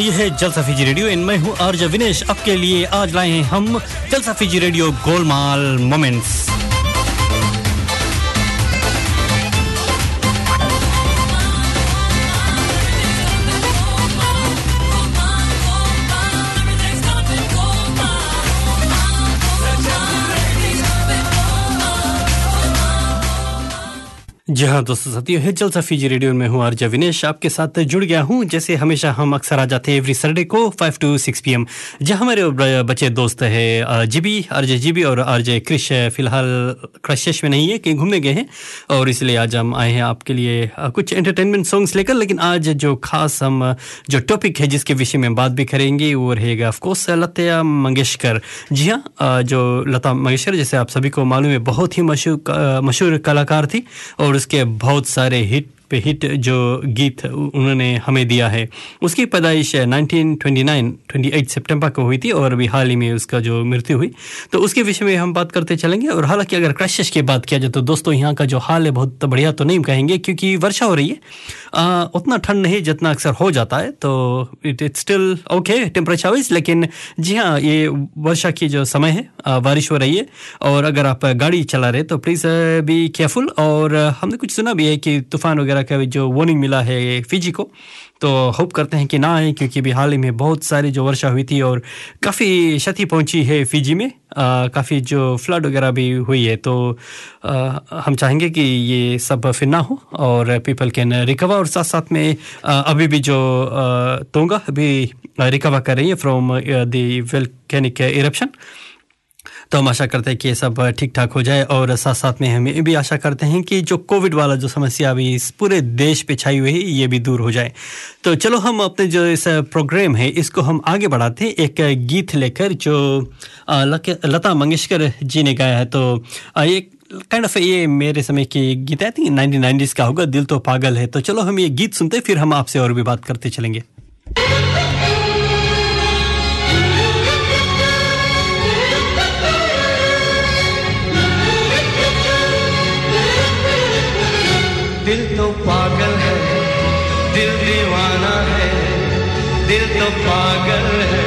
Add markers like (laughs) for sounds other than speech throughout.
जी हाँ जलसा Fiji radio. इन मैं हूँ आर्ज विनेश। आपके लिए आज लाए हैं हम जलसा फीजी रेडियो गोलमाल मोमेंट्स। जी हाँ दोस्तों साथियों है सफी जी रेडियो में हूँ आर्जा विनेश। आपके साथ जुड़ गया हूँ, जैसे हमेशा हम अक्सर आ जाते हैं एवरी सैटरडे को five two six P M जहाँ हमारे बच्चे दोस्त है जीबी, आरजे जीबी और आरजे क्रिश, फ़िलहाल क्रशेश में नहीं है, कहीं घूमने गए हैं। और इसलिए आज हम आए हैं आपके लिए कुछ एंटरटेनमेंट सॉन्ग्स लेकर, लेकिन आज जो खास हम, जो टॉपिक है, जिसके विषय में बात भी करेंगे, वो रहेगा ऑफकोर्स लता मंगेशकर। जी हाँ जो लता मंगेशकर, जैसे आप सभी को मालूम है, बहुत ही मशहूर मशहूर कलाकार थी, और उसके बहुत सारे हिट पे हिट जो गीत उन्होंने हमें दिया है। उसकी पैदाइश 1929 28 सितंबर को हुई थी और अभी हाल ही में उसका जो मृत्यु हुई। तो उसके विषय में हम बात करते चलेंगे और हालाँकि अगर क्रशिश की बात किया जाए तो दोस्तों यहाँ का जो हाल है बहुत बढ़िया तो नहीं कहेंगे क्योंकि वर्षा हो रही है। आ, उतना ठंड नहीं जितना अक्सर हो जाता है तो it it still okay temperature wise लेकिन जी हाँ ये वर्षा की जो समय है बारिश हो रही है और अगर आप गाड़ी चला रहे तो प्लीज़ बी केयरफुल और हमने कुछ सुना भी है कि तूफ़ान वगैरह का जो वार्निंग मिला है फिजी को तो होप करते हैं कि ना आए क्योंकि अभी हाल ही में बहुत सारी जो वर्षा हुई थी और काफ़ी क्षति पहुँची है फिजी में काफ़ी जो फ्लड वगैरह भी हुई है तो आ, हम चाहेंगे कि ये सब फिर ना हो और पीपल कैन रिकवर और साथ साथ में आ, अभी भी जो तोंगा अभी रिकवर कर रही है फ्रॉम द वेलकैनिक इरप्शन तो हम आशा करते हैं कि ये सब ठीक ठाक हो जाए और साथ साथ में हम ये भी आशा करते हैं कि जो कोविड वाला जो समस्या अभी इस पूरे देश पे छाई हुई है, ये भी दूर हो जाए। तो चलो हम अपने जो इस प्रोग्राम है, इसको हम आगे बढ़ाते हैं। एक गीत लेकर जो लता मंगेशकर जी ने गाया है। तो एक काइंड ऑफ़ ये मेरे समय की गीत है थिंक नाइनटीन नाइनटीज का होगा, दिल तो पागल है। तो चलो हम ये गीत सुनते फिर हम आपसे और भी बात करते चलेंगे। पागल है।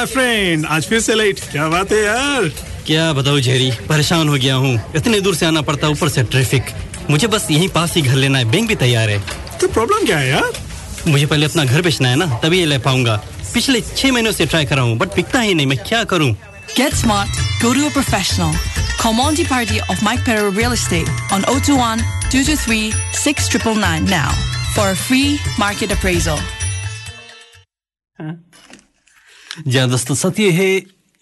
माय फ्रेंड आज फिर से लेट क्या बात है यार? क्या बताऊँ जेरी परेशान हो गया हूँ। इतने दूर से आना पड़ता ऊपर से ट्रैफ़िक मुझे बस यहीं पास ही घर लेना है। बैंक भी तैयार है। तो प्रॉब्लम क्या है यार? मुझे पहले अपना घर बेचना है ना तभी ये ले पाऊँगा। पिछले छह महीनों से ट्राई कर रहा हूँ बट बिकता ही नहीं। मैं क्या करूँ? Get smart, go to a professional. Call Monty Party of Mike Perro Real Estate on 021 223 6999 now for a free market appraisal. जी दोस्तों सत्य है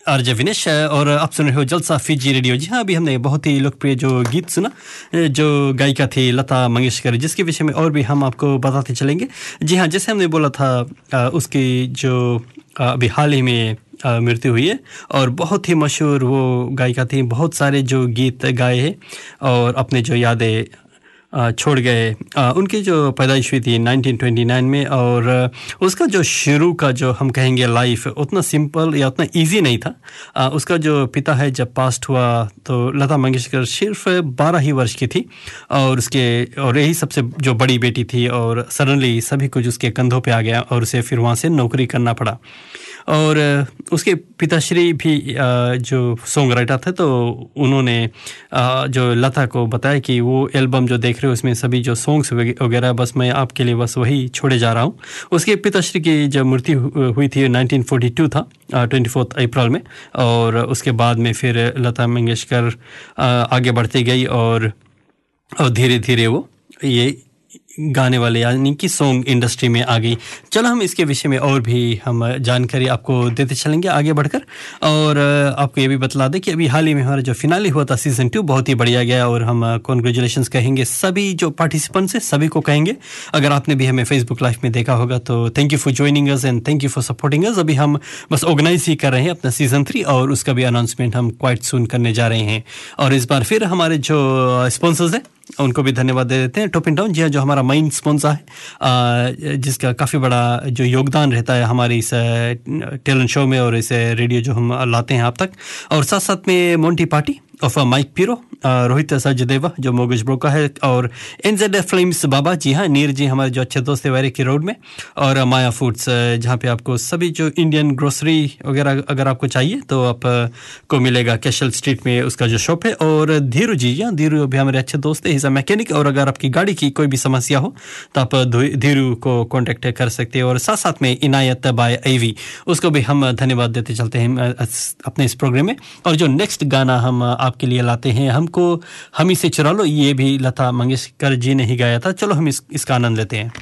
आरजे विनेश और आप सुन रहे हो जलसा फीजी रेडियो। जी हाँ अभी हमने बहुत ही लोकप्रिय जो गीत सुना जो गायिका थी लता मंगेशकर, जिसके विषय में और भी हम आपको बताते चलेंगे। जी हाँ जैसे हमने बोला था उसकी जो अभी हाल ही में मृत्यु हुई है और बहुत ही मशहूर वो गायिका थी, बहुत सारे जो गीत गाए हैं और अपने जो यादें छोड़ गए। उनकी जो पैदाइश हुई थी 1929 में और उसका जो शुरू का जो हम कहेंगे लाइफ उतना सिंपल या उतना इजी नहीं था। उसका जो पिता है जब पास्ट हुआ तो लता मंगेशकर सिर्फ़ 12 ही वर्ष की थी और उसके, और यही सबसे जो बड़ी बेटी थी और सडनली सभी कुछ उसके कंधों पे आ गया और उसे फिर वहाँ से नौकरी करना पड़ा। और उसके पिताश्री भी जो सॉन्ग राइटर थे तो उन्होंने जो लता को बताया कि वो एल्बम जो देख रहे हो, उसमें सभी जो सॉन्ग्स वगैरह, बस मैं आपके लिए बस वही छोड़े जा रहा हूँ। उसके पिताश्री की जब मृत्यु हुई थी 1942 था ट्वेंटी फोर्थ अप्रैल में, और उसके बाद में फिर लता मंगेशकर आगे बढ़ती गई और और धीरे धीरे वो ये गाने वाले, यानी कि सॉन्ग इंडस्ट्री में आ गई। चलो हम इसके विषय में और भी हम जानकारी आपको देते चलेंगे आगे बढ़कर। और आपको ये भी बतला दें कि अभी हाल ही में हमारा जो फिनाली हुआ था सीज़न टू बहुत ही बढ़िया गया और हम कॉन्ग्रेचुलेशन कहेंगे सभी जो पार्टिसिपेंट्स हैं, सभी को कहेंगे। अगर आपने भी हमें फेसबुक लाइव में देखा होगा तो thank you for joining us and thank you for supporting us अभी हम बस ऑर्गेनाइज ही कर रहे हैं अपना सीज़न थ्री और उसका भी अनाउंसमेंट हम क्वाइट सुन करने जा रहे हैं। और इस बार फिर हमारे जो स्पॉन्सर्स हैं उनको भी धन्यवाद दे देते हैं। टोपिन टाउन जी जो हमारा माइंड स्पॉन्सर है जिसका काफ़ी बड़ा जो योगदान रहता है हमारे इस टैलेंट शो में और इस रेडियो जो हम लाते हैं आप तक। और साथ साथ में Monty party of Mike Piro Rohit Sachdeva जो मोगज ब्रो का है और एन जेड फ्लेम्स बाबा जी हाँ नीर जी हमारे जो अच्छे दोस्त है वैरे की रोड में और माया फूड्स जहाँ पे आपको सभी जो इंडियन ग्रोसरी वगैरह अगर आपको चाहिए तो आप को मिलेगा कैशल स्ट्रीट में उसका जो शॉप है और धीरू जी या धीरू भी हमारे अच्छे दोस्त है इज़ मैकेनिक और अगर आपकी गाड़ी की कोई भी समस्या हो तो आप धु- धीरू को कांटेक्ट कर सकते हैं और साथ साथ में इनायत बाय एवी उसको भी हम धन्यवाद देते चलते हैं अपने इस प्रोग्राम में और जो नेक्स्ट गाना हम अ, आपके लिए लाते हैं। हमको हम इसे चुरा लो। ये भी लता मंगेशकर जी ने ही गाया था। चलो हम इस, इसका आनंद लेते हैं।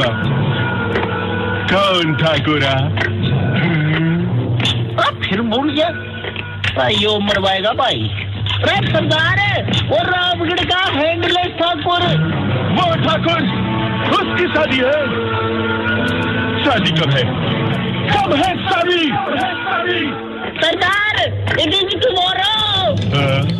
बाबा कौन ठाकुर फिर मुड़ गया। भाई यो मरवाएगा भाई। अरे सरदार वो रामगढ़ का हैंडलेस ठाकुर। वो ठाकुर उसकी शादी है। शादी कब है? कब है शादी? सरदार इट इज़ टुमारो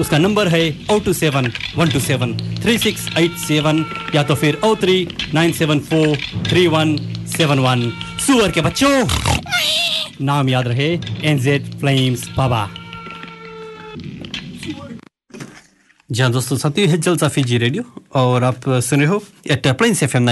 उसका नंबर है O two seven, one two seven, three six eight seven या तो फिर O three nine seven four three one seven one. सुअर के बच्चों, नाम याद रहे एनजेड फ्लेम्स बाबा जी हाँ दोस्तों साथी है जलसा जी रेडियो। और आप सुन रहे हो at Plains F M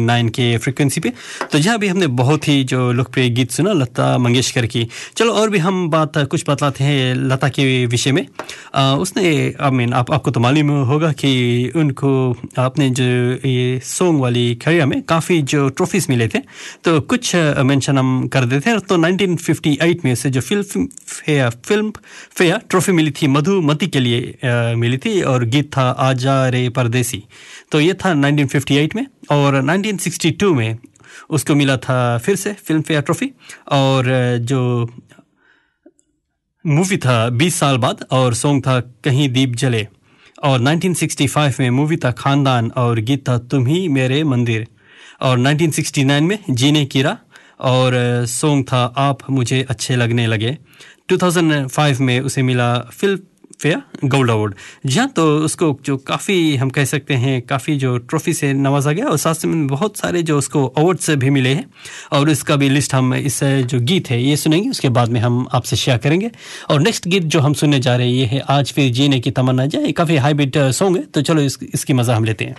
nine के फ्रिक्वेंसी पे। तो जहाँ भी हमने बहुत ही जो लोकप्रिय गीत सुना लता मंगेशकर की। चलो और भी हम बात कुछ बतलाते हैं लता के विषय में। आ, उसने आई मीन आप आपको तो मालूम होगा कि उनको अपने जो ये सॉन्ग वाली करियर में काफ़ी जो ट्रॉफीज मिले थे तो कुछ मेंशन हम कर देते हैं। तो 1958 में से जो Filmfare Filmfare trophy मिली थी मधुमती के लिए अ, मिली थी। और गीत था आजा रे परदेसी। तो ये था 1958 में और 1962 में उसको मिला था फिर से फ़िल्म फेयर ट्रॉफी और जो मूवी था 20 साल बाद और सॉन्ग था कहीं दीप जले और 1965 में मूवी था खानदान और गीत था तुम ही मेरे मंदिर और 1969 में जीने की राह और सॉन्ग था आप मुझे अच्छे लगने लगे। 2005 में उसे मिला फ़िल्म फेयर गोल्ड अवार्ड जी हाँ तो उसको जो काफ़ी हम कह सकते हैं काफ़ी जो ट्रॉफी से नवाजा गया और साथ में बहुत सारे जो उसको अवार्ड्स भी मिले हैं और इसका भी लिस्ट हम इस जो गीत है ये सुनेंगे उसके बाद में हम आपसे शेयर करेंगे। और नेक्स्ट गीत जो हम सुनने जा रहे हैं ये है आज फिर जीने की तमन्ना जाए काफ़ी हाईब्रिड सॉन्ग है तो चलो इस, इसकी मज़ा हम लेते हैं।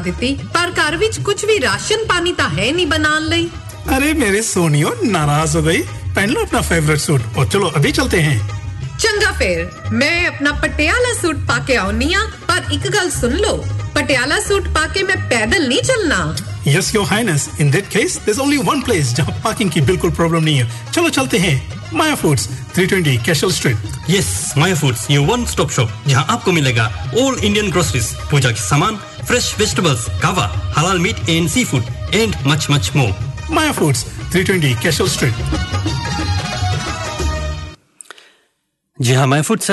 ਦਿੱਤੀ ਪਰ ਘਰ ਵਿੱਚ ਕੁਝ ਵੀ ਰਾਸ਼ਨ ਪਾਣੀ ਤਾਂ ਹੈ ਨਹੀਂ ਬਣਾਉਣ ਲਈ अरे मेरे सोनियो नाराज हो गई पहन लो अपना फेवरेट सूट और चलो अभी चलते हैं ਚੰਗਾ ਫੇਰ ਮੈਂ ਆਪਣਾ ਪਟਿਆਲਾ ਸੂਟ ਪਾ ਕੇ ਆਉਣੀ ਆ ਪਰ ਇੱਕ ਗੱਲ ਸੁਣ ਲਓ ਪਟਿਆਲਾ ਸੂਟ ਪਾ ਕੇ ਮੈਂ ਪੈਦਲ ਨਹੀਂ ਚੱਲਣਾ yes your highness in that case there's only one place जहाँ पार्किंग की बिल्कुल प्रॉब्लम नहीं है। चलो चलते हैं। Maya Foods 320 Cashel Street yes Maya Foods ये वन स्टॉप शॉप जहाँ आपको मिलेगा ऑल इंडियन ग्रोसरीज पूजा के सामान फ्रेश वेजिटेबल्स कावा हलाल meat and seafood and much much more Maya Foods 320 Cashel Street जी हाँ Maya Foods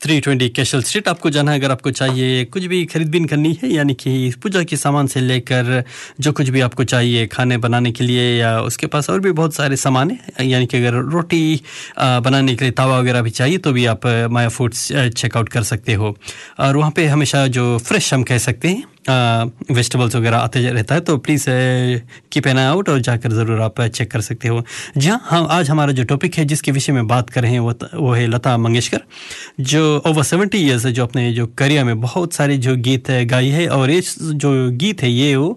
three twenty Cashel Street आपको जाना है। अगर आपको चाहिए कुछ भी खरीदबीन करनी है, यानी कि पूजा के सामान से लेकर जो कुछ भी आपको चाहिए खाने बनाने के लिए या उसके पास और भी बहुत सारे सामान है, यानी कि अगर रोटी बनाने के लिए तावा वगैरह भी चाहिए तो भी आप माया फूड्स चेकआउट कर सकते हो। और वहाँ पर हमेशा जो फ्रेश हम कह सकते हैं वेजिटेबल्स वगैरह आते रहता है तो प्लीज़ कीप एन आउट और जाकर ज़रूर आप चेक कर सकते हो। जी हाँ हाँ आज हमारा जो टॉपिक है, जिसके विषय में बात कर रहे हैं, वो वो है लता मंगेशकर, जो ओवर सेवेंटी ईयर्स है, जो अपने जो करियर में बहुत सारे जो गीत गाई है, और ये जो गीत है, ये वो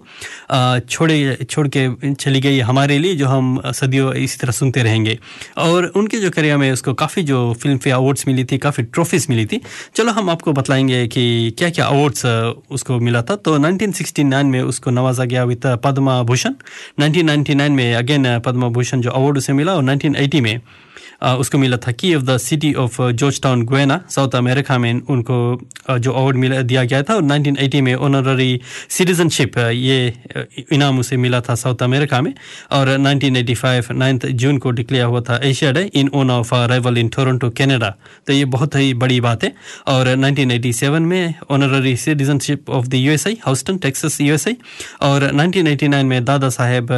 छोड़े, छोड़ के चली गई हमारे लिए, जो हम सदियों इसी तरह सुनते रहेंगे। और उनके जो करियर में उसको काफ़ी जो फ़िल्म फेयर अवार्ड्स मिली थी, काफ़ी ट्रॉफीज़ मिली थी। चलो हम आपको बतलाएँगे कि क्या क्या अवार्ड्स उसको मिला था तो 1969 में उसको नवाजा गया विद पद्मा भूषण। 1999 में अगेन पद्मा भूषण जो अवार्ड उसे मिला और 1980 में उसको मिला था key of the city of Georgetown Guyana South America में उनको जो अवार्ड मिला, दिया गया था और 1980 में ऑनररी सिटीजनशिप ये इनाम उसे मिला था साउथ अमेरिका में और 1985 नाइन्थ जून को डिक्लेयर हुआ था Asia day in honour of arrival in Toronto Canada तो ये बहुत ही बड़ी बात है और 1987 में honorary citizenship of the USA Houston Texas USA और 1989 में Dada Saheb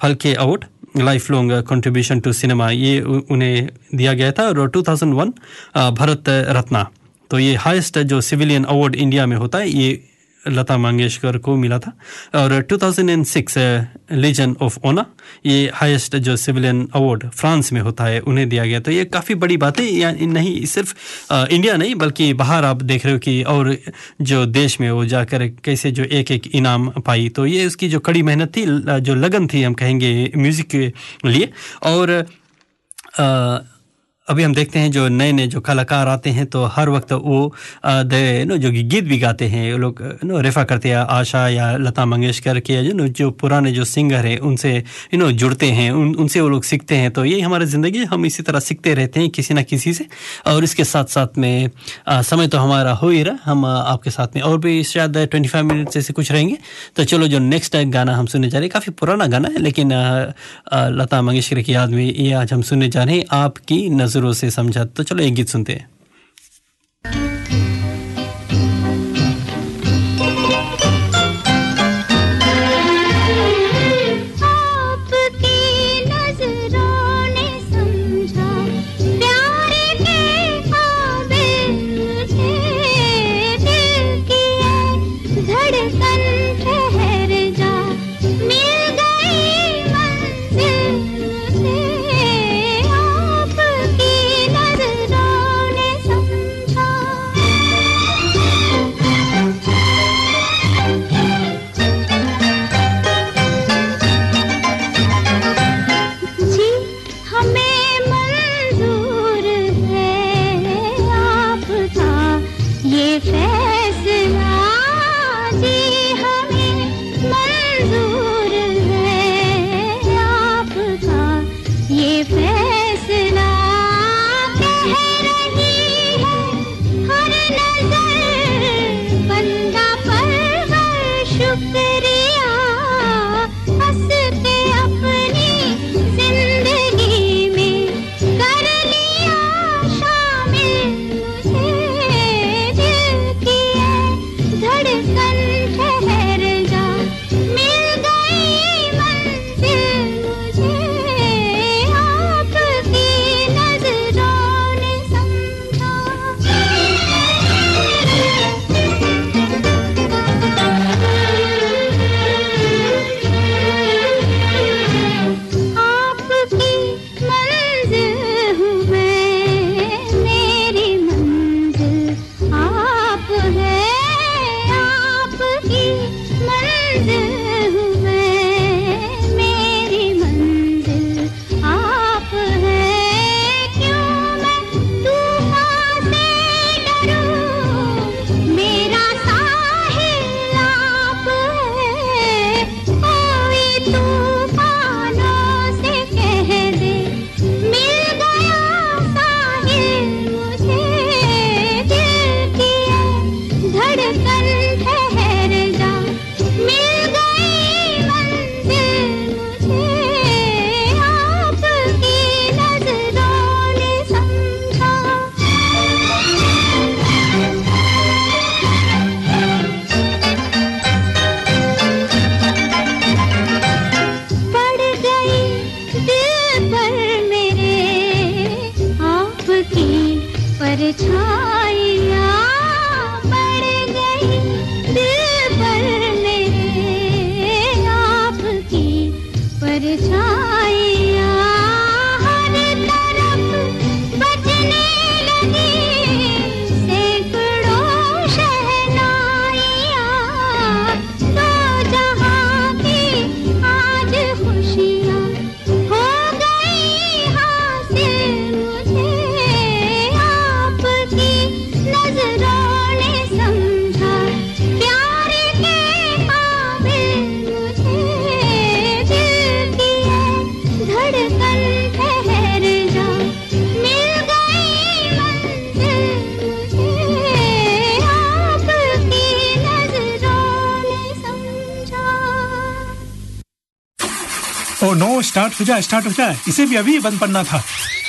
Phalke award life long contribution to cinema ये उन्हें दिया गया था और 2001 अ, भारत रत्ना। तो ये हाईएस्ट जो सिविलियन अवार्ड इंडिया में होता है ये लता मंगेशकर को मिला था। और 2006 लीजन ऑफ़ ओना ये हाईएस्ट जो सिविलियन अवार्ड फ्रांस में होता है उन्हें दिया गया। तो ये काफ़ी बड़ी बात है या नहीं सिर्फ़ इंडिया नहीं बल्कि बाहर आप देख रहे हो कि और जो देश में वो जाकर कैसे जो एक एक इनाम पाई। तो ये उसकी जो कड़ी मेहनत थी जो लगन थी हम कहेंगे म्यूज़िक के लिए। और अ, अभी हम देखते हैं जो नए नए जो कलाकार आते हैं तो हर वक्त वो नो जो गीत भी गाते हैं वो लोग नो रेफा करते हैं आशा या लता मंगेशकर के या नो जो पुराने जो सिंगर हैं उनसे यू नो जुड़ते हैं उन उनसे वो लोग सीखते हैं। तो ये हमारी ज़िंदगी हम इसी तरह सीखते रहते हैं किसी ना किसी से। और इसके साथ साथ में अ, समय तो हमारा हो ही रहा हम आपके साथ में और भी शायद ट्वेंटी फाइव मिनट जैसे कुछ रहेंगे। तो चलो जो नेक्स्ट गाना हम सुनने जा रहे हैं काफ़ी पुराना गाना है लेकिन लता मंगेशकर की याद में ये आज हम सुनने जा रहे हैं आपकी नज़रों से समझा तो चलो एक गीत सुनते हैं। नो स्टार्ट हो जाए स्टार्ट हो। जाए इसे भी अभी बंद पड़ना था।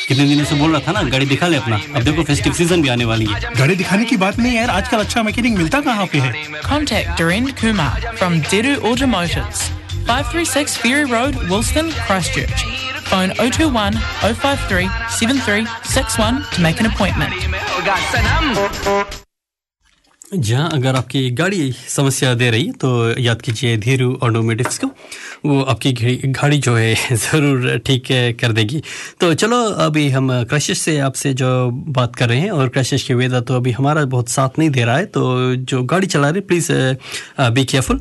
कितने दिनों से बोल रहा था ना गाड़ी दिखा ले अपना। अब देखो फेस्टिव सीज़न भी आने वाली है। गाड़ी दिखाने की बात नहीं है यार आजकल अच्छा मैकेनिक मिलता कहाँ पे है? Contact Doreen Kumar from Deru Automotives, 536 Ferry Road, Wilston, Christchurch. Phone 021 053 7361 to make an appointment. जहाँ अगर आपकी गाड़ी समस्या दे रही है तो याद कीजिए धीरू ऑटोमेटिक्स को। वो आपकी घड़ी- जो है, (laughs) ज़रूर ठीक कर देगी। तो चलो, अभी हम क्रशिश से आपसे जो बात कर रहे हैं, और क्रशिश के वेदा तो अभी हमारा बहुत साथ नहीं दे रहा है तो जो गाड़ी चला रहे प्लीज़ बी केयरफुल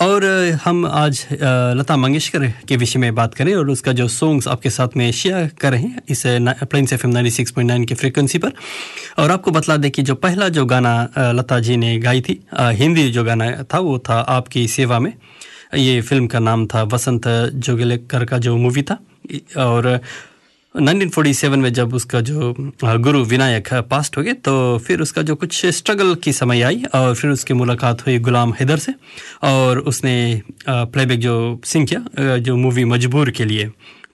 और हम आज लता मंगेशकर के विषय में बात करें, और उसका जो सॉन्ग्स आपके साथ में शेयर कर रहे हैं, इस प्लेन्स एफ़ एम नाइन्टी की फ्रिक्वेंसी पर। और आपको बतला दें कि जो पहला जो गाना लता जी ने गाई थी हिंदी जो गाना था, वो था आपकी सेवा में। ये फ़िल्म का नाम था वसंत जोगलेकर का जो मूवी था। और 1947 में जब उसका जो गुरु विनायक पास्ट हो गए तो फिर उसका जो कुछ स्ट्रगल की समय आई और फिर उसकी मुलाकात हुई गुलाम हैदर से। और उसने प्लेबैक जो सिंह किया जो मूवी मजबूर के लिए।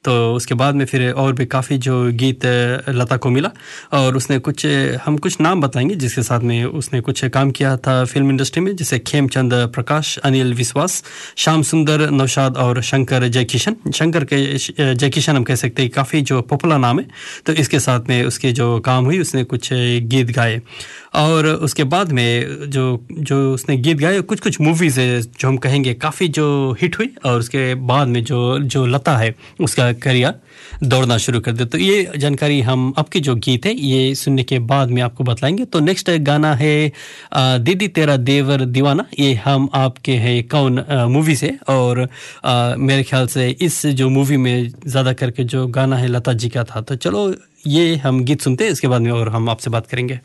तो उसके बाद में फिर और भी काफ़ी जो गीत लता को मिला। और उसने कुछ हम कुछ नाम बताएँगे जिसके साथ में उसने कुछ काम किया था फ़िल्म इंडस्ट्री में, जैसे खेमचंद, प्रकाश, अनिल विश्वास, श्याम सुंदर, नौशाद और शंकर जयकिशन। शंकर के जयकिशन हम कह सकते हैं काफ़ी जो पॉपुलर नाम है। तो इसके साथ में उसके जो काम हुई, उसने कुछ गीत गाए। और उसके बाद में जो जो उसने गीत गाए कुछ कुछ मूवीज़ है जो हम कहेंगे काफ़ी जो हिट हुई और उसके बाद में जो जो लता है, उसका करियर दौड़ना शुरू कर दे तो ये जानकारी हम, आपके जो गीत है, ये सुनने के बाद में आपको बतलाएँगे। तो नेक्स्ट गाना है दीदी तेरा देवर दीवाना। ये हम आपके है कौन मूवी से और मेरे ख्याल से इस जो मूवी में ज़्यादा करके जो गाना है लता जी का था। तो चलो ये हम गीत सुनते हैं, इसके बाद में और हम आपसे बात करेंगे।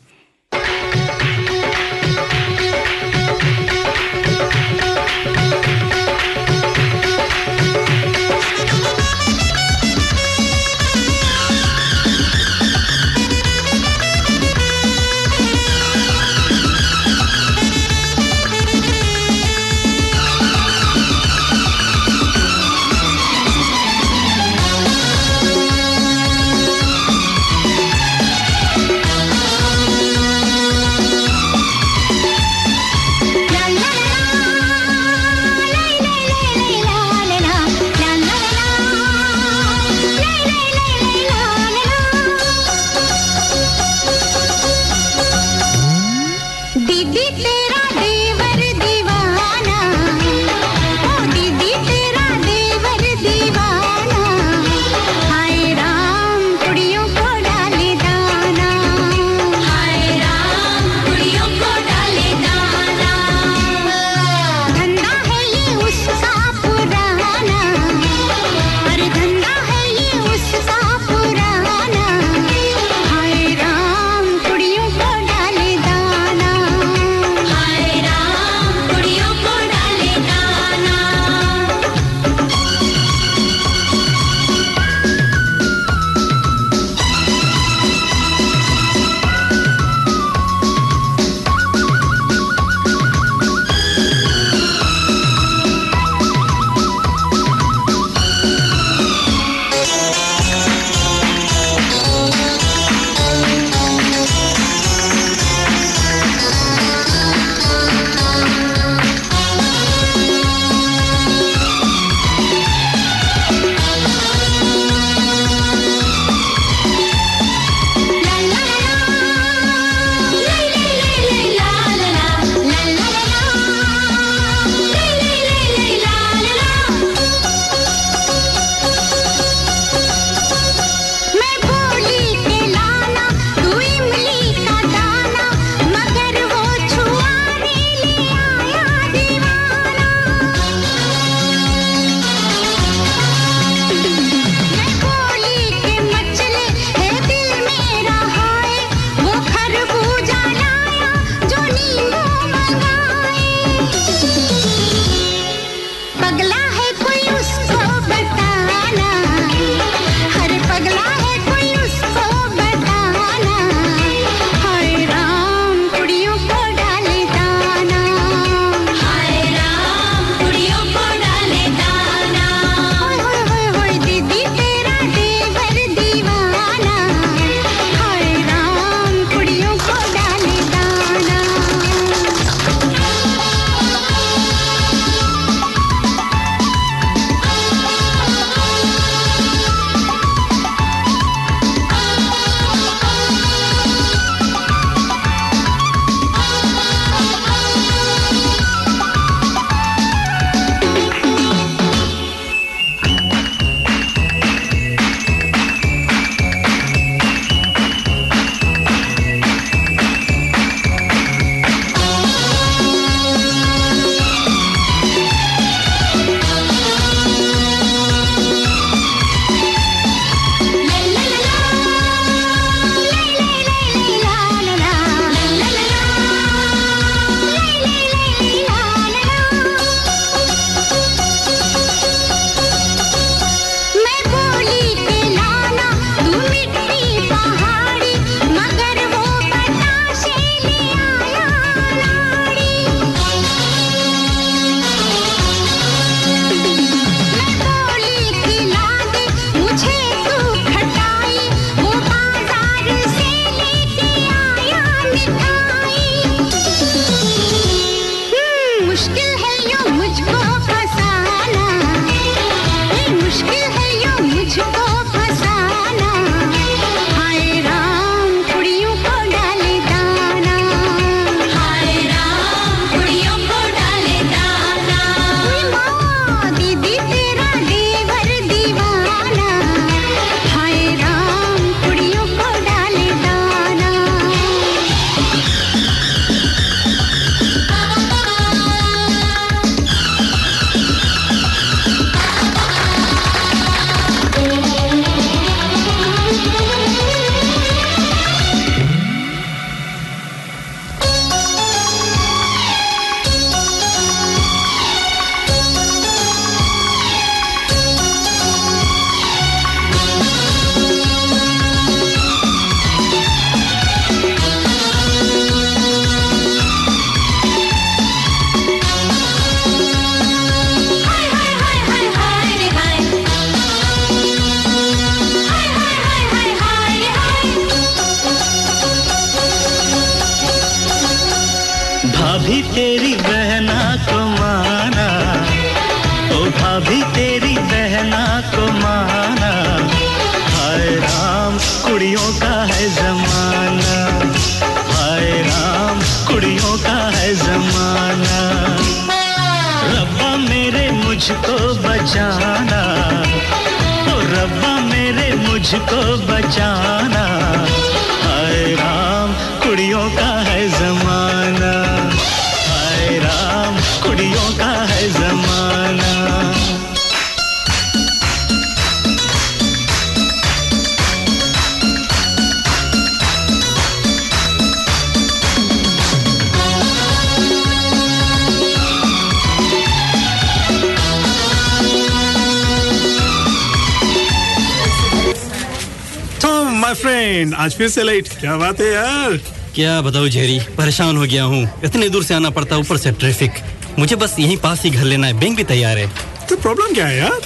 आज फिर से लेट क्या बात है यार? क्या बताऊँ जेरी परेशान हो गया हूँ। इतने दूर से आना पड़ता है ऊपर से ट्रैफ़िक मुझे बस यहीं पास ही घर लेना है। बैंक भी तैयार है। तो प्रॉब्लम क्या है यार?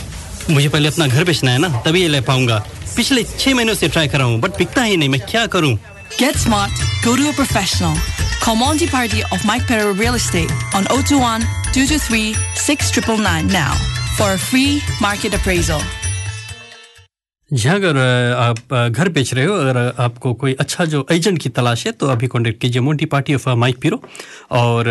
मुझे पहले अपना घर बेचना है ना तभी ये ले पाऊँगा। पिछले छह महीनों से ट्राई कर रहा हूँ बट पिकता ही नहीं मैं क्या करूँ? Smart, go to a professional. Call Monty Party of Mike Perro Real Estate on 021 223 6999 now for a free market appraisal. जहाँ अगर आप घर बेच रहे हो, अगर आपको कोई अच्छा जो एजेंट की तलाश है तो अभी कॉन्टेक्ट कीजिए Monty party of Mike Piro और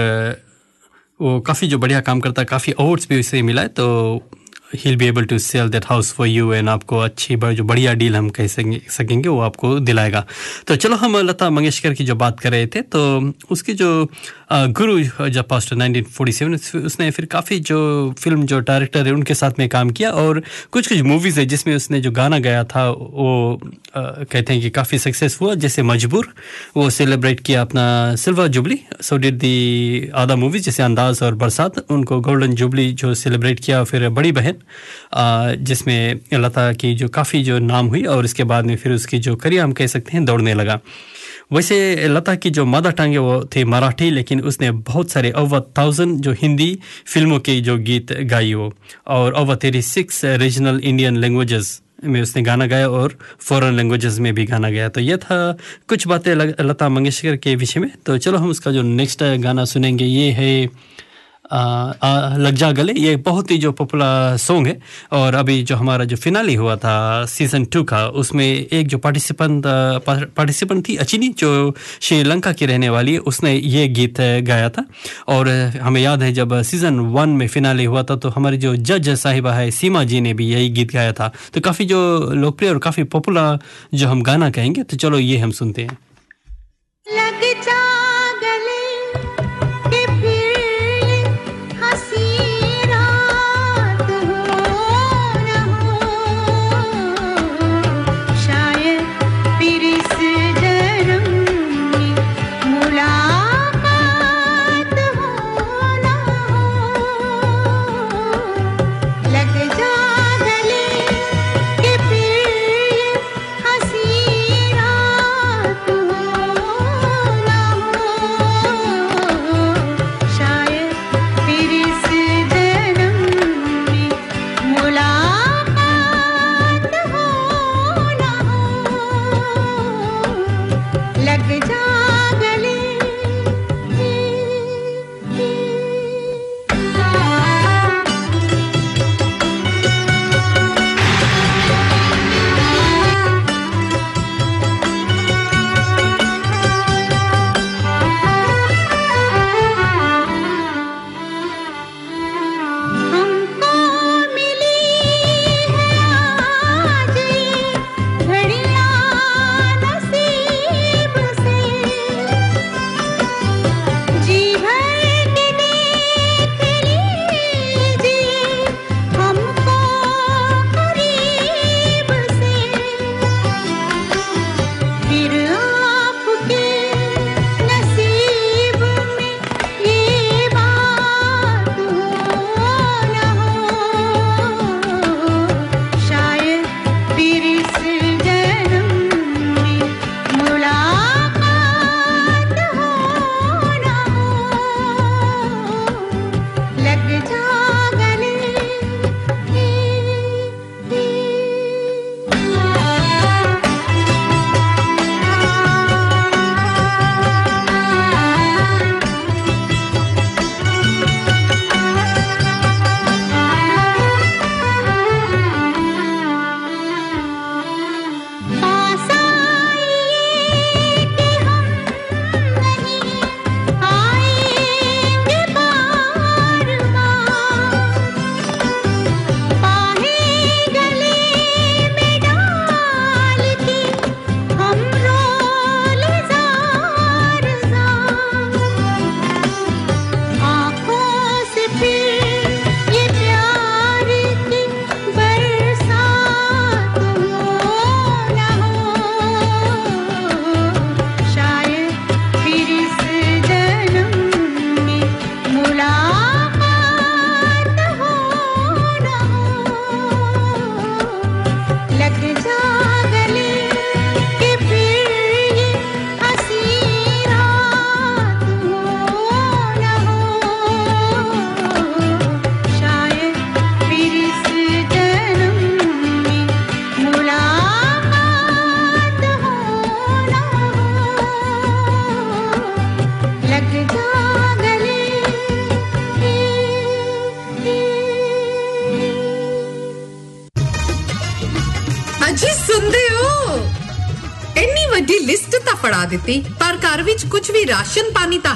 वो काफ़ी जो बढ़िया काम करता है, काफ़ी अवार्ड्स भी उसे मिला है तो he be able to sell that house for you and आपको अच्छी जो बढ़िया डील हम कह सकेंगे, वो आपको दिलाएगा। तो चलो हम लता मंगेशकर की जो बात कर रहे थे तो उसकी जो गुरु जब पास्ट 1947 उसने फिर काफ़ी जो फ़िल्म, जो डायरेक्टर है, उनके साथ में काम किया और कुछ कुछ मूवीज़ है जिसमें उसने जो गाना गाया था, वो कहते हैं कि काफ़ी सक्सेस हुआ। जैसे मजबूर, वो सेलिब्रेट किया अपना silver jubilee so did the आधा मूवीज़ जैसे अंदाज और बरसात, उनको गोल्डन जुबली जो सेलिब्रेट किया फिर बड़ी बहन जिसमें लता की जो काफ़ी जो नाम हुई और इसके बाद में फिर उसकी जो करियर, हम कह सकते हैं, दौड़ने लगा। वैसे लता की जो मदर टंग है वो थे मराठी, लेकिन उसने बहुत सारे ओवर थाउज़ेंड जो हिंदी फ़िल्मों के जो गीत गाई हो और over thirty six regional Indian languages में उसने गाना गाया और फॉरेन लैंग्वेजेस में भी गाना गाया। तो ये था कुछ बातें लता मंगेशकर के विषय में। तो चलो हम उसका जो नेक्स्ट गाना सुनेंगे, ये है आ, आ, लग जा गले। ये बहुत ही जो पॉपुलर सॉन्ग है। और अभी जो हमारा जो फिनाली हुआ था सीज़न टू का उसमें एक जो पार्टिसिपेंट पार्टिसिपेंट थी अचिनी जो श्रीलंका की रहने वाली है उसने ये गीत गाया था। और हमें याद है जब सीज़न वन में फिनाली हुआ था तो हमारी जो जज साहिबा है सीमा जी ने भी यही गीत गाया था। तो काफ़ी जो लोकप्रिय और काफ़ी पॉपुलर जो हम गाना कहेंगे तो चलो ये हम सुनते हैं। लग जा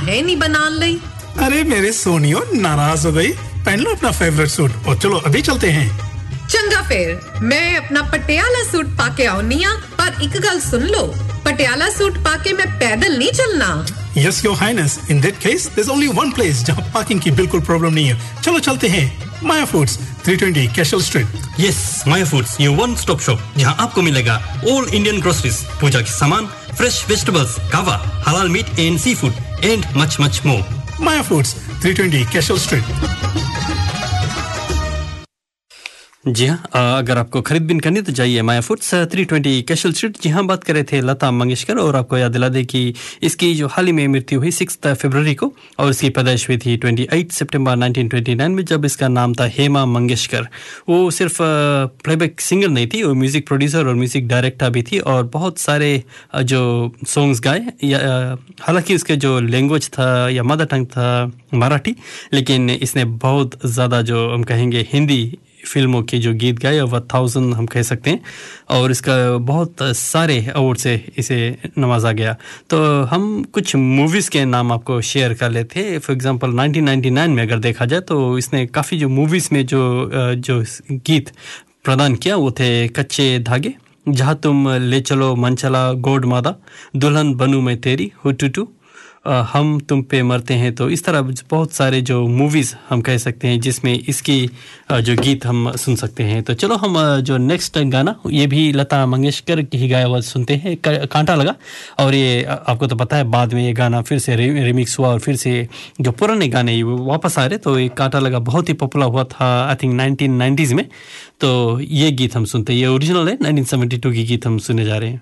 है नहीं बनान ली अरे मेरे सोनियो नाराज़ हो गई। पहन लो अपना फेवरेट सूट और चलो अभी चलते हैं। चंगा फिर। मैं अपना पटियाला सूट पाके आउनी आ पर एक गल सुन लो। पटियाला सूट पाके मैं पैदल नहीं चलना। Yes your highness in that case there is only one place जहाँ पार्किंग की बिल्कुल प्रॉब्लम नहीं है। चलो चलते हैं। Maya Foods 320 Cashel Street yes Maya Foods your one stop shop जहाँ आपको मिलेगा ऑल इंडियन ग्रोसरीज पूजा के सामान फ्रेश वेजिटेबल्स कावा हलाल meat and seafood and much, much more. Maya Foods, 320 Cashel Street. जी हाँ अगर आपको खरीद बिन करनी तो जाइए Maya Foods three twenty Cashel Street जी हाँ बात कर रहे थे लता मंगेशकर और आपको याद दिला दें कि इसकी जो हाल ही में मृत्यु हुई सिक्स फरवरी को और इसकी पैदाइश हुई थी twenty eight September nineteen twenty nine में, जब इसका नाम था हेमा मंगेशकर। वो सिर्फ़ प्लेबैक सिंगर नहीं थी, वो म्यूज़िक प्रोड्यूसर और म्यूज़िक डायरेक्टर भी थी और बहुत सारे जो सॉन्ग्स गाए हालाँकि उसके जो लैंग्वेज था या मदर टंग था मराठी, लेकिन इसने बहुत ज़्यादा जो हम कहेंगे हिंदी फ़िल्मों के जो गीत गाए ओवर थाउज़ेंड हम कह सकते हैं और इसका बहुत सारे अवार्ड से इसे नवाजा गया। तो हम कुछ मूवीज़ के नाम आपको शेयर कर लेते हैं। फॉर एग्जांपल 1999 में अगर देखा जाए तो इसने काफ़ी जो मूवीज़ में जो जो गीत प्रदान किया वो थे कच्चे धागे जहाँ तुम ले चलो मन चला गोड मादा दुल्हन बनू मैं तेरी हुटू अ, हम तुम पे मरते हैं तो इस तरह बहुत सारे जो मूवीज़ हम कह सकते हैं, जिसमें इसकी जो गीत हम सुन सकते हैं। तो चलो हम जो नेक्स्ट गाना, ये भी लता मंगेशकर की ही गाया आवाज़ सुनते हैं। कांटा लगा। और ये आपको तो पता है, बाद में ये गाना फिर से रिमिक्स हुआ और फिर से जो पुराने गाने वापस आ रहे तो ये कांटा लगा बहुत ही पॉपुलर हुआ था आई थिंक नाइनटीन नाइन्टीज़ में। तो ये गीत हम सुनते हैं, ये ओरिजिनल है नाइनटीन सेवेंटी टू की गीत हम सुने जा रहे हैं।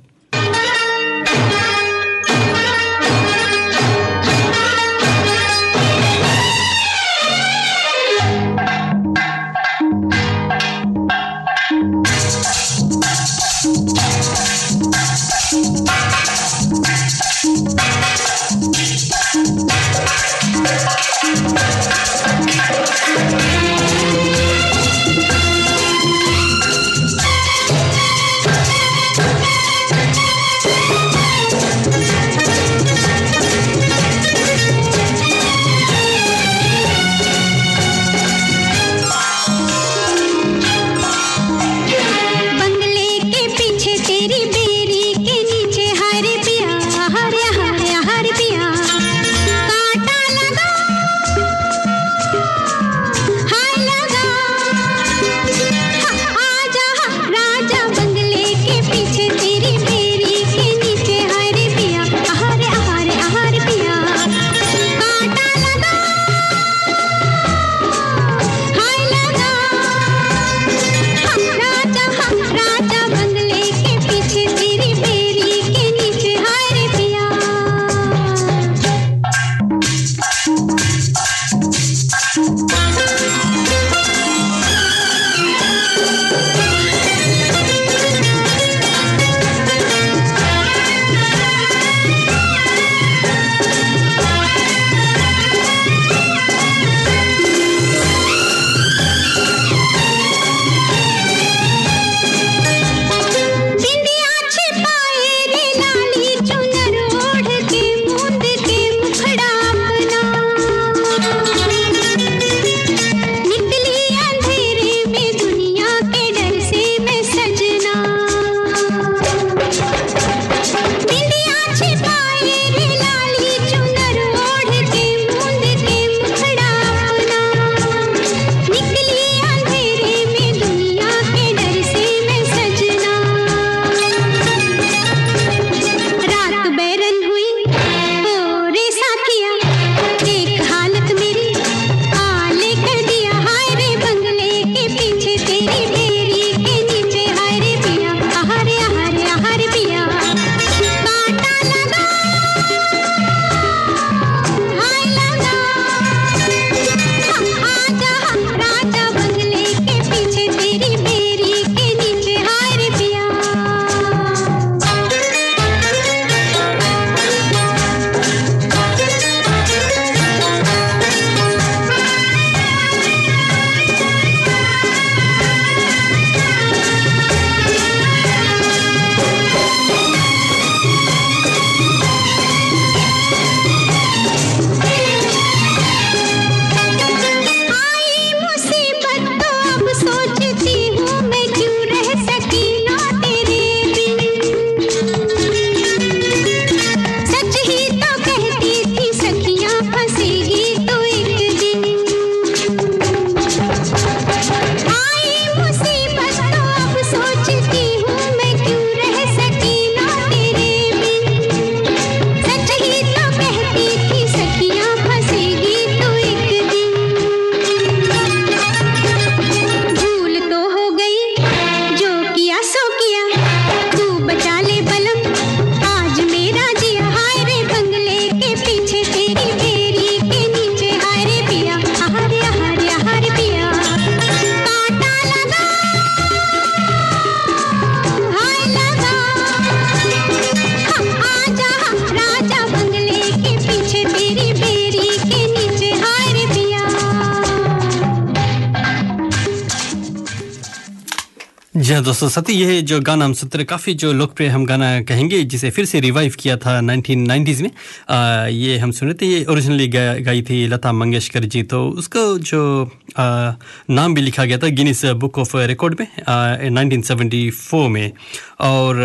दोस्तों सती ये जो गाना हम सुनते काफ़ी जो लोकप्रिय हम गाना कहेंगे जिसे फिर से रिवाइव किया था 1990s में। आ, ये हम सुने थे ये ओरिजिनली गा, गाई थी लता मंगेशकर जी तो उसका जो आ, नाम भी लिखा गया था गिनीस बुक ऑफ़ रिकॉर्ड में आ, 1974 में। और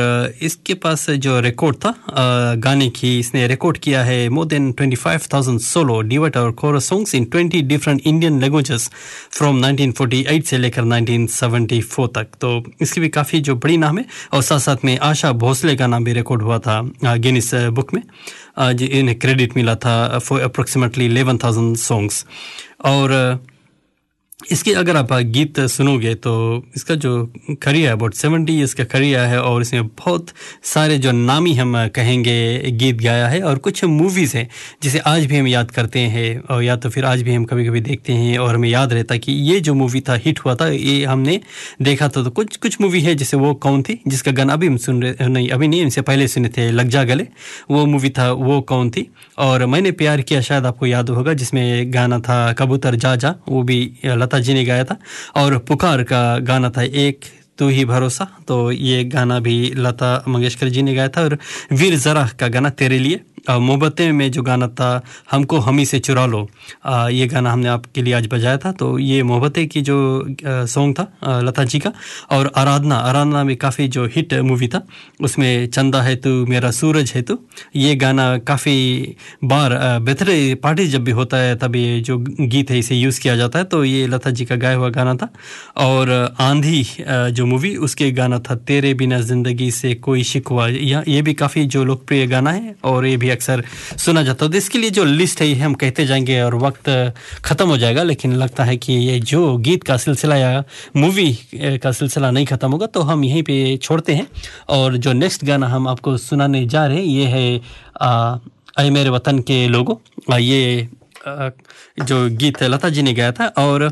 इसके पास जो रिकॉर्ड था गाने की इसने रिकॉर्ड किया है मोर देन 25,000 सोलो डिवट और chorus songs in 20 different Indian languages from 1948 से लेकर 1974 तक। तो इसकी भी काफ़ी जो बड़ी नाम है और साथ साथ में आशा भोसले का नाम भी रिकॉर्ड हुआ था गिनीस बुक में। इन्हें क्रेडिट मिला था फॉर अप्रोक्सीमेटली 11,000 सॉन्ग्स और इसके अगर आप गीत सुनोगे तो इसका जो करियर है अबाउट सेवेंटी ईयर्स का करियर है, और इसमें बहुत सारे जो नामी हम कहेंगे, गीत गाया है, और कुछ मूवीज़ हैं, जिसे आज भी हम याद करते हैं, और या तो फिर आज भी हम कभी कभी देखते हैं, और हमें याद रहता कि ये जो मूवी था हिट हुआ था, ये हमने देखा था तो कुछ कुछ मूवी है, जैसे वो कौन थी, जिसका गाना अभी हम सुन रहे, नहीं, अभी नहीं, इनसे पहले सुने थे, लग जा गले, वो मूवी था, वो कौन थी, और मैंने प्यार किया, शायद आपको याद होगा, जिसमें गाना था, कबूतर जा जा, वो भी, लता जी ने गाया था और पुकार का गाना था एक, तू ही भरोसा। तो ये गाना भी लता मंगेशकर जी ने गाया था और वीर जरा का गाना तेरे लिए। मोहब्बतें में जो गाना था हमको हम ही से चुरा लो। आ, ये गाना हमने आपके लिए आज बजाया था तो ये मोहब्बतें की जो सॉन्ग था आ, लता जी का। और आराधना आराधना में काफ़ी जो हिट मूवी था उसमें चंदा है तू मेरा सूरज है तू। ये गाना काफ़ी बार बेहतर पार्टी जब भी होता है तब ये जो गीत है इसे यूज़ किया जाता है तो ये लता जी का गाया हुआ गाना था। और आंधी जो मूवी उसके गाना था तेरे बिना ज़िंदगी से कोई शिकवा। ये भी काफ़ी जो लोकप्रिय गाना है और ये भी अक्सर सुना जाता है। तो इसके लिए जो लिस्ट है ये हम कहते जाएँगे और वक्त ख़त्म हो जाएगा लेकिन लगता है कि ये जो गीत का सिलसिला या मूवी का सिलसिला नहीं ख़त्म होगा तो हम यहीं पे छोड़ते हैं। और जो नेक्स्ट गाना हम आपको सुनाने जा रहे हैं ये है आ, अय मेरे वतन के लोगों। ये जो गीत लता जी ने गाया था और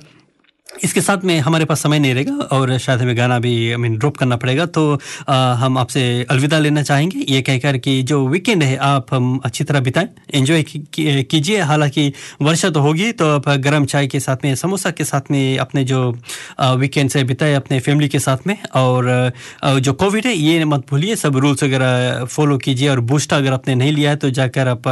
इसके साथ में हमारे पास समय नहीं रहेगा और शायद हमें गाना भी आई मीन ड्रॉप करना पड़ेगा। तो आ, हम आपसे अलविदा लेना चाहेंगे। ये कहकर कि जो वीकेंड है आप हम अच्छी तरह बिताएँ। एंजॉय कीजिए। हालाँकि वर्षा तो होगी तो आप गर्म चाय के साथ में समोसा के साथ में अपने जो वीकेंड से बिताए अपने फैमिली के साथ में। और आ, जो कोविड है ये मत भूलिए। सब रूल्स वगैरह फॉलो कीजिए और बूस्टर अगर आपने नहीं लिया है तो जाकर आप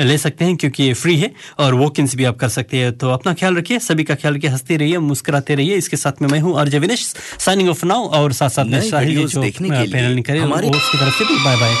ले सकते हैं क्योंकि ये फ्री है और वॉकिंग्स भी आप कर सकते हैं। तो अपना ख्याल रखिए। सभी का ख्याल रखिए। हँसते रहिए मुस्कुराते रहिए। इसके साथ में मैं हूँ RJ Vinesh. Signing off now और साथ साथ में शाही जो देखने के लिए पैनल हमारे- तरफ़ से भी बाय बाय